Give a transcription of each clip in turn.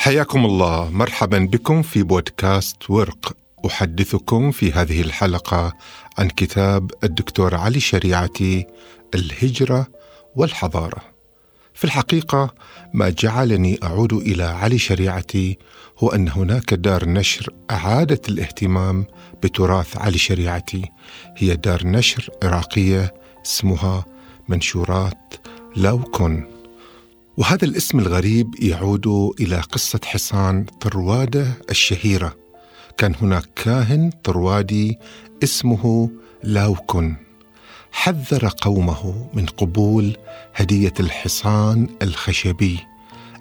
حياكم الله. مرحبا بكم في بودكاست ورق. أحدثكم في هذه الحلقة عن كتاب الدكتور علي شريعتي الهجرة والحضارة. في الحقيقة ما جعلني أعود إلى علي شريعتي هو أن هناك دار نشر أعادت الاهتمام بتراث علي شريعتي. هي دار نشر عراقيه اسمها منشورات لاوكون. وهذا الاسم الغريب يعود إلى قصة حصان طروادة الشهيرة. كان هناك كاهن طروادي اسمه لاوكن. حذر قومه من قبول هدية الحصان الخشبي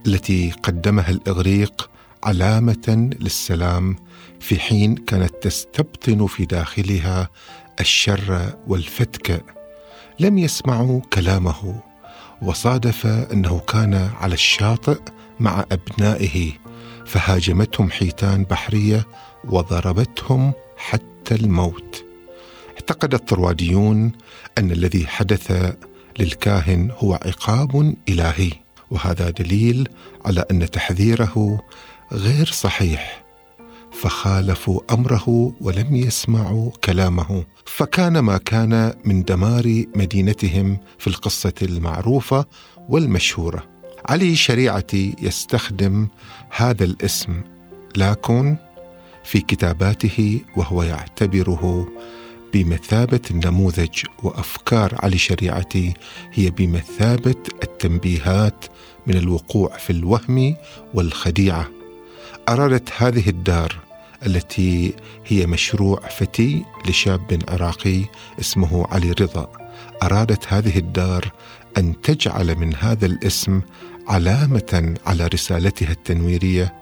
التي قدمها الإغريق علامة للسلام في حين كانت تستبطن في داخلها الشر والفتك. لم يسمعوا كلامه. وصادف إنه كان على الشاطئ مع أبنائه فهاجمتهم حيتان بحرية وضربتهم حتى الموت. اعتقد الطرواديون أن الذي حدث للكاهن هو عقاب إلهي وهذا دليل على أن تحذيره غير صحيح. فخالفوا أمره ولم يسمعوا كلامه. فكان ما كان من دمار مدينتهم في القصة المعروفة والمشهورة. علي شريعتي يستخدم هذا الاسم لاكون في كتاباته وهو يعتبره بمثابة النموذج وأفكار. علي شريعتي هي بمثابة التنبيهات من الوقوع في الوهم والخديعة. أرادت هذه الدار التي هي مشروع فتي لشاب عراقي اسمه علي رضا. أرادت هذه الدار أن تجعل من هذا الاسم علامة على رسالتها التنويرية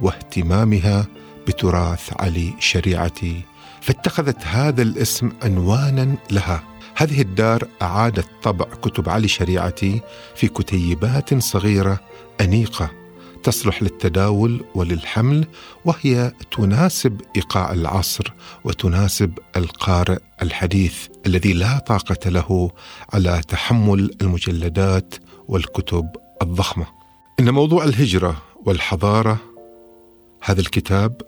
واهتمامها بتراث علي شريعتي. فاتخذت هذا الاسم عنوانا لها. هذه الدار أعادت طبع كتب علي شريعتي في كتيبات صغيرة أنيقة. تصلح للتداول وللحمل وهي تناسب إيقاع العصر وتناسب القارئ الحديث الذي لا طاقة له على تحمل المجلدات والكتب الضخمة. إن موضوع الهجرة والحضارة هذا الكتاب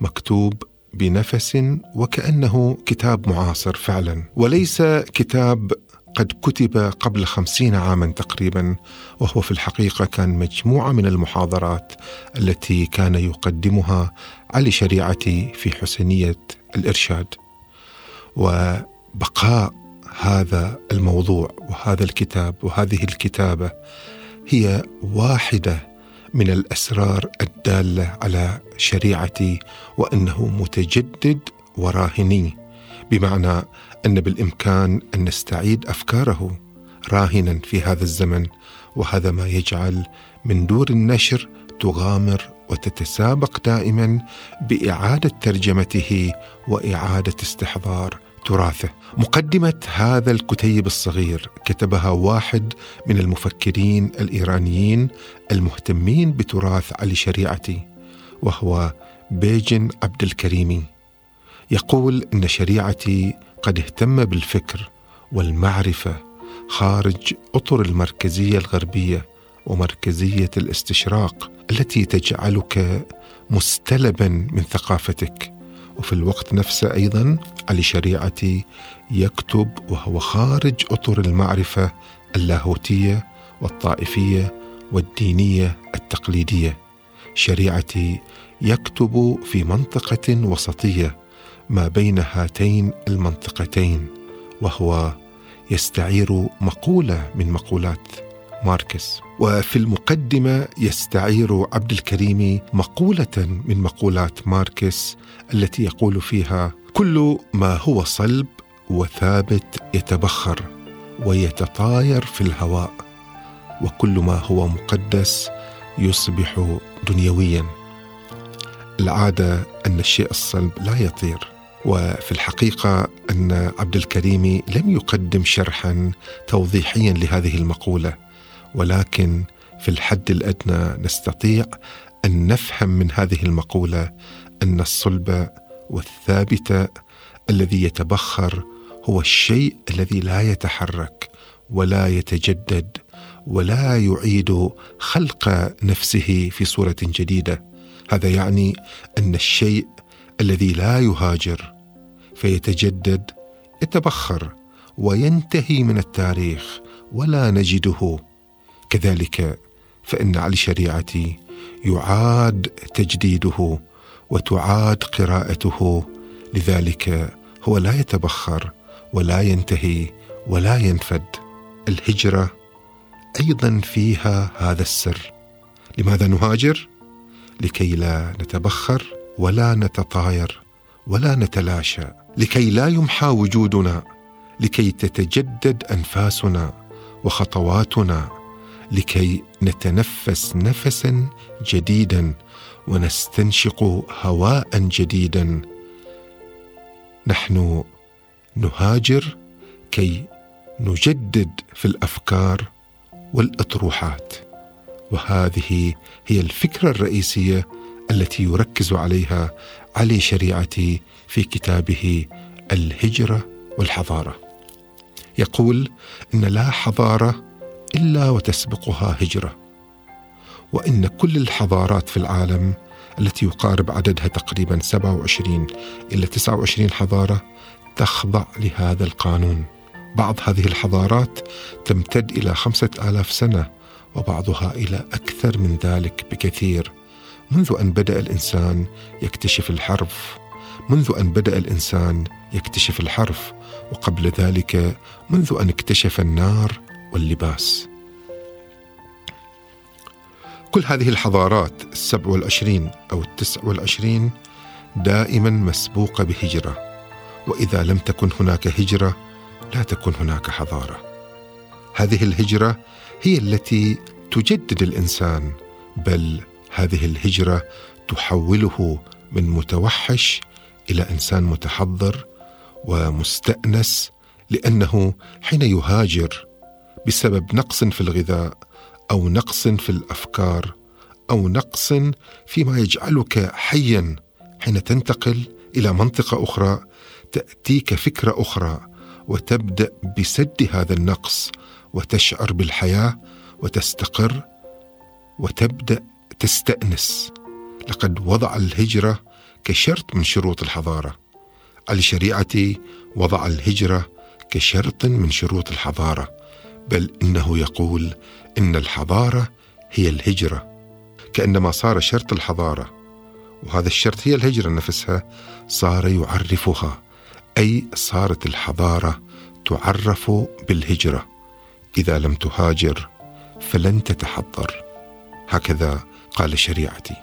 مكتوب بنفس وكأنه كتاب معاصر فعلا وليس كتاب قد كتب قبل خمسين عاما تقريبا وهو في الحقيقة كان مجموعة من المحاضرات التي كان يقدمها علي شريعتي في حسنية الإرشاد. وبقاء هذا الموضوع وهذا الكتاب وهذه الكتابة هي واحدة من الأسرار الدالة على شريعتي وأنه متجدد وراهني بمعنى أن بالإمكان أن نستعيد أفكاره راهنا في هذا الزمن وهذا ما يجعل من دور النشر تغامر وتتسابق دائما بإعادة ترجمته وإعادة استحضار تراثه. مقدمة هذا الكتيب الصغير كتبها واحد من المفكرين الإيرانيين المهتمين بتراث علي شريعتي وهو بيجن عبد الكريمي. يقول إن شريعتي قد اهتم بالفكر والمعرفة خارج أطر المركزية الغربية ومركزية الاستشراق التي تجعلك مستلبا من ثقافتك. وفي الوقت نفسه أيضا علي شريعتي يكتب وهو خارج أطر المعرفة اللاهوتية والطائفية والدينية التقليدية. شريعتي يكتب في منطقة وسطية ما بين هاتين المنطقتين وهو يستعير مقولة من مقولات ماركس. وفي المقدمة يستعير عبد الكريم مقولة من مقولات ماركس التي يقول فيها كل ما هو صلب وثابت يتبخر ويتطاير في الهواء وكل ما هو مقدس يصبح دنيويا العادة أن الشيء الصلب لا يطير. وفي الحقيقة أن عبد الكريم لم يقدم شرحا توضيحيا لهذه المقولة ولكن في الحد الأدنى نستطيع أن نفهم من هذه المقولة أن الصلب والثابت الذي يتبخر هو الشيء الذي لا يتحرك ولا يتجدد ولا يعيد خلق نفسه في صورة جديدة. هذا يعني أن الشيء الذي لا يهاجر فيتجدد يتبخر وينتهي من التاريخ ولا نجده. كذلك فإن على شريعتي يعاد تجديده وتعاد قراءته لذلك هو لا يتبخر ولا ينتهي ولا ينفد. الهجرة أيضا فيها هذا السر. لماذا نهاجر؟ لكي لا نتبخر ولا نتطاير ولا نتلاشى لكي لا يمحى وجودنا لكي تتجدد أنفاسنا وخطواتنا لكي نتنفس نفسا جديدا ونستنشق هواء جديدا. نحن نهاجر كي نجدد في الأفكار والأطروحات. وهذه هي الفكرة الرئيسية التي يركز عليها علي شريعتي في كتابه الهجرة والحضارة. يقول إن لا حضارة إلا وتسبقها هجرة وإن كل الحضارات في العالم التي يقارب عددها تقريبا 27 إلى 29 حضارة تخضع لهذا القانون. بعض هذه الحضارات تمتد إلى خمسة آلاف سنة وبعضها إلى أكثر من ذلك بكثير. منذ أن بدأ الإنسان يكتشف الحرف منذ أن بدأ الإنسان يكتشف الحرف وقبل ذلك منذ أن اكتشف النار واللباس. كل هذه الحضارات السبع والعشرين أو التسع والعشرين دائما مسبوقة بهجرة وإذا لم تكن هناك هجرة لا تكن هناك حضارة. هذه الهجرة هي التي تجدد الإنسان بل هذه الهجرة تحوله من متوحش إلى إنسان متحضر ومستأنس لأنه حين يهاجر بسبب نقص في الغذاء أو نقص في الأفكار أو نقص فيما يجعلك حيا حين تنتقل إلى منطقة أخرى تأتيك فكرة أخرى وتبدأ بسد هذا النقص وتشعر بالحياة وتستقر وتبدأ تستأنس. لقد وضع الهجرة كشرط من شروط الحضارة. الشريعة وضع الهجرة كشرط من شروط الحضارة. بل إنه يقول إن الحضارة هي الهجرة. كأنما صار شرط الحضارة. وهذا الشرط هي الهجرة نفسها صار يعرفها. أي صارت الحضارة تعرف بالهجرة. إذا لم تهاجر فلن تتحضر. هكذا قال شريعتي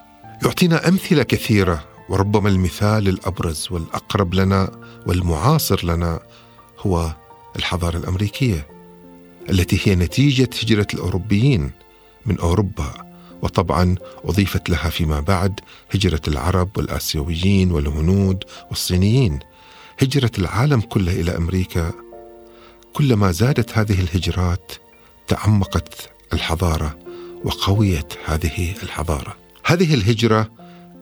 يعطينا أمثلة كثيرة وربما المثال الأبرز والأقرب لنا والمعاصر لنا هو الحضارة الأمريكية التي هي نتيجة هجرة الأوروبيين من أوروبا وطبعا أضيفت لها فيما بعد هجرة العرب والآسيويين والهنود والصينيين. هجرة العالم كله إلى أمريكا كلما زادت هذه الهجرات تعمقت الحضارة وقويت هذه الحضارة. هذه الهجرة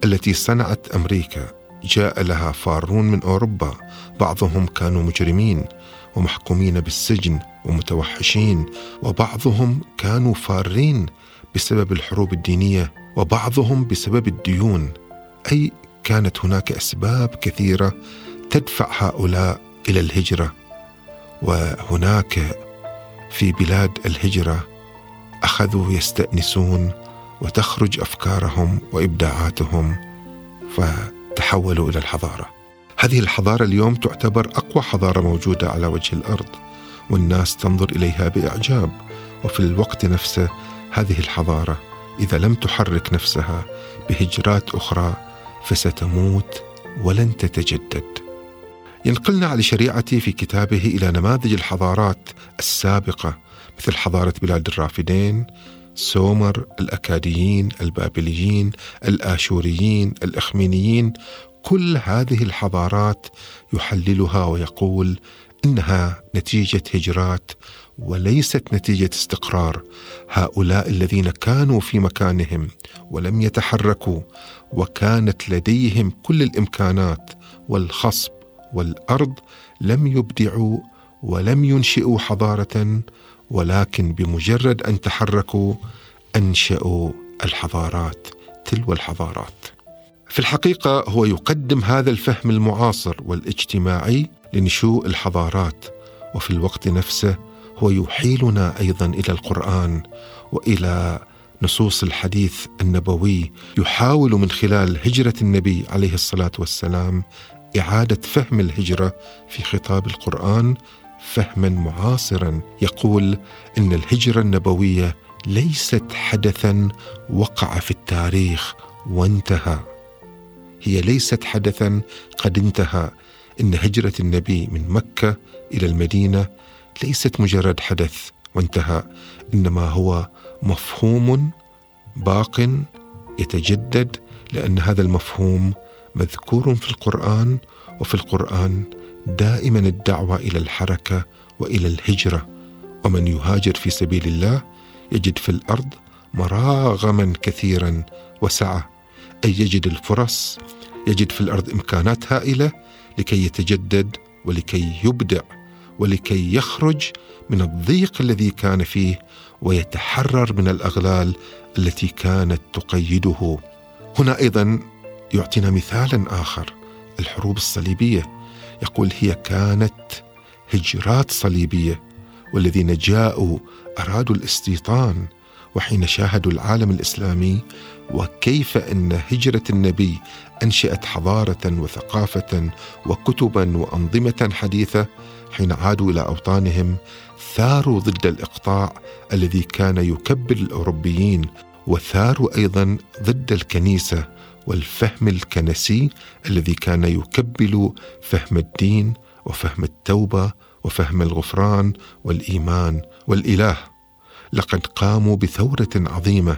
التي صنعت أمريكا جاء لها فارون من أوروبا. بعضهم كانوا مجرمين ومحكومين بالسجن ومتوحشين وبعضهم كانوا فارين بسبب الحروب الدينية وبعضهم بسبب الديون. أي كانت هناك أسباب كثيرة تدفع هؤلاء إلى الهجرة. وهناك في بلاد الهجرة أخذوا يستأنسون وتخرج أفكارهم وإبداعاتهم فتحولوا إلى الحضارة. هذه الحضارة اليوم تعتبر أقوى حضارة موجودة على وجه الأرض والناس تنظر إليها بإعجاب وفي الوقت نفسه هذه الحضارة إذا لم تحرك نفسها بهجرات أخرى فستموت ولن تتجدد. ينقلنا على شريعتي في كتابه إلى نماذج الحضارات السابقة مثل حضارة بلاد الرافدين سومر الأكاديين البابليين الآشوريين الإخمينيين كل هذه الحضارات يحللها ويقول إنها نتيجة هجرات وليست نتيجة استقرار. هؤلاء الذين كانوا في مكانهم ولم يتحركوا وكانت لديهم كل الإمكانات والخصب والأرض لم يبدعوا ولم ينشئوا حضارة ولكن بمجرد أن تحركوا أنشأوا الحضارات تلو الحضارات. في الحقيقة هو يقدم هذا الفهم المعاصر والاجتماعي لنشوء الحضارات وفي الوقت نفسه هو يحيلنا أيضا إلى القرآن وإلى نصوص الحديث النبوي يحاول من خلال هجرة النبي عليه الصلاة والسلام إعادة فهم الهجرة في خطاب القرآن فهما معاصرا يقول إن الهجرة النبوية ليست حدثا وقع في التاريخ وانتهى. هي ليست حدثا قد انتهى. إن هجرة النبي من مكة إلى المدينة ليست مجرد حدث وانتهى إنما هو مفهوم باق يتجدد لأن هذا المفهوم مذكور في القرآن وفي القرآن دائما الدعوة إلى الحركة وإلى الهجرة. ومن يهاجر في سبيل الله يجد في الأرض مراغما كثيرا وسعة. أي يجد الفرص يجد في الأرض إمكانات هائلة لكي يتجدد ولكي يبدع ولكي يخرج من الضيق الذي كان فيه ويتحرر من الأغلال التي كانت تقيده. هنا أيضا يعطينا مثالا آخر الحروب الصليبية. يقول هي كانت هجرات صليبية والذين جاءوا أرادوا الاستيطان وحين شاهدوا العالم الإسلامي وكيف إن هجرة النبي أنشأت حضارة وثقافة وكتبا وأنظمة حديثة حين عادوا إلى أوطانهم ثاروا ضد الإقطاع الذي كان يكبل الأوروبيين وثاروا أيضا ضد الكنيسة والفهم الكنسي الذي كان يكبل فهم الدين وفهم التوبة وفهم الغفران والإيمان والإله. لقد قاموا بثورة عظيمة.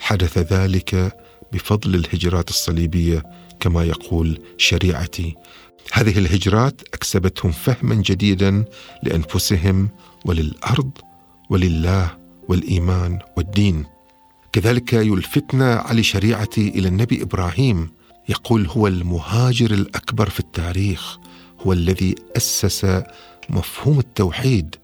حدث ذلك بفضل الهجرات الصليبية كما يقول شريعتي. هذه الهجرات أكسبتهم فهما جديدا لأنفسهم وللأرض ولله والإيمان والدين. كذلك يلفتنا علي شريعتي إلى النبي إبراهيم. يقول هو المهاجر الأكبر في التاريخ هو الذي أسس مفهوم التوحيد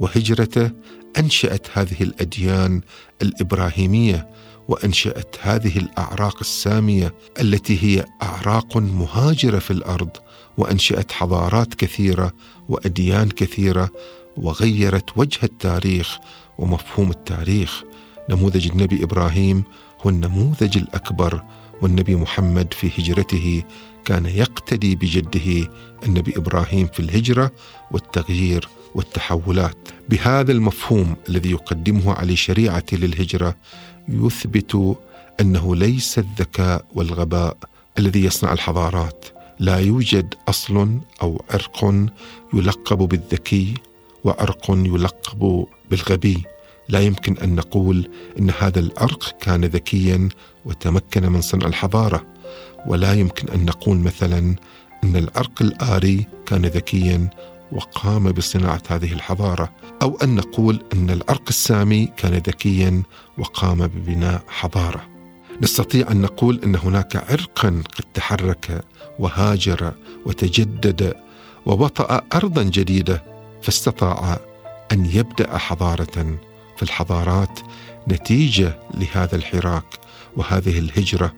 وهجرته أنشأت هذه الأديان الإبراهيمية وأنشأت هذه الأعراق السامية التي هي أعراق مهاجرة في الأرض وأنشأت حضارات كثيرة وأديان كثيرة وغيرت وجه التاريخ ومفهوم التاريخ. نموذج النبي إبراهيم هو النموذج الأكبر والنبي محمد في هجرته كان يقتدي بجده النبي إبراهيم في الهجرة والتغيير والتحولات. بهذا المفهوم الذي يقدمه علي شريعة للهجرة يثبت أنه ليس الذكاء والغباء الذي يصنع الحضارات. لا يوجد أصل أو عرق يلقب بالذكي وعرق يلقب بالغبي. لا يمكن أن نقول إن هذا العرق كان ذكيا وتمكن من صنع الحضارة ولا يمكن أن نقول مثلا إن العرق الآري كان ذكيا وقام بصناعة هذه الحضارة أو أن نقول إن العرق السامي كان ذكيا وقام ببناء حضارة. نستطيع أن نقول إن هناك عرقا قد تحرك وهاجر وتجدد ووطأ ارضا جديدة فاستطاع أن يبدأ حضارة فالحضارات نتيجة لهذا الحراك وهذه الهجرة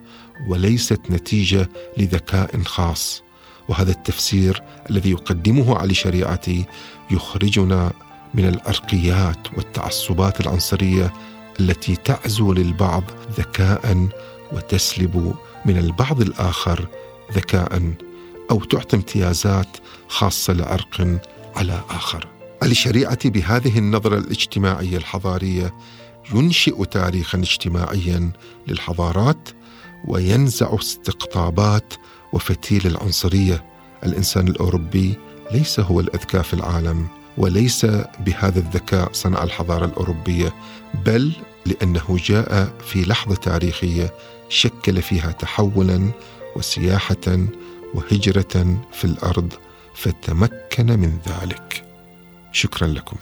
وليست نتيجة لذكاء خاص وهذا التفسير الذي يقدمه علي شريعتي يخرجنا من العرقيات والتعصبات العنصرية التي تعزو للبعض ذكاء وتسلب من البعض الآخر ذكاء أو تعطي امتيازات خاصة لعرق على آخر. علي شريعتي بهذه النظرة الاجتماعية الحضارية ينشئ تاريخا اجتماعيا للحضارات وينزع استقطابات وفتيل العنصرية. الإنسان الأوروبي ليس هو الأذكى في العالم وليس بهذا الذكاء صنع الحضارة الأوروبية بل لأنه جاء في لحظة تاريخية شكل فيها تحولا وسياحة وهجرة في الأرض فتمكن من ذلك. شكرا لكم.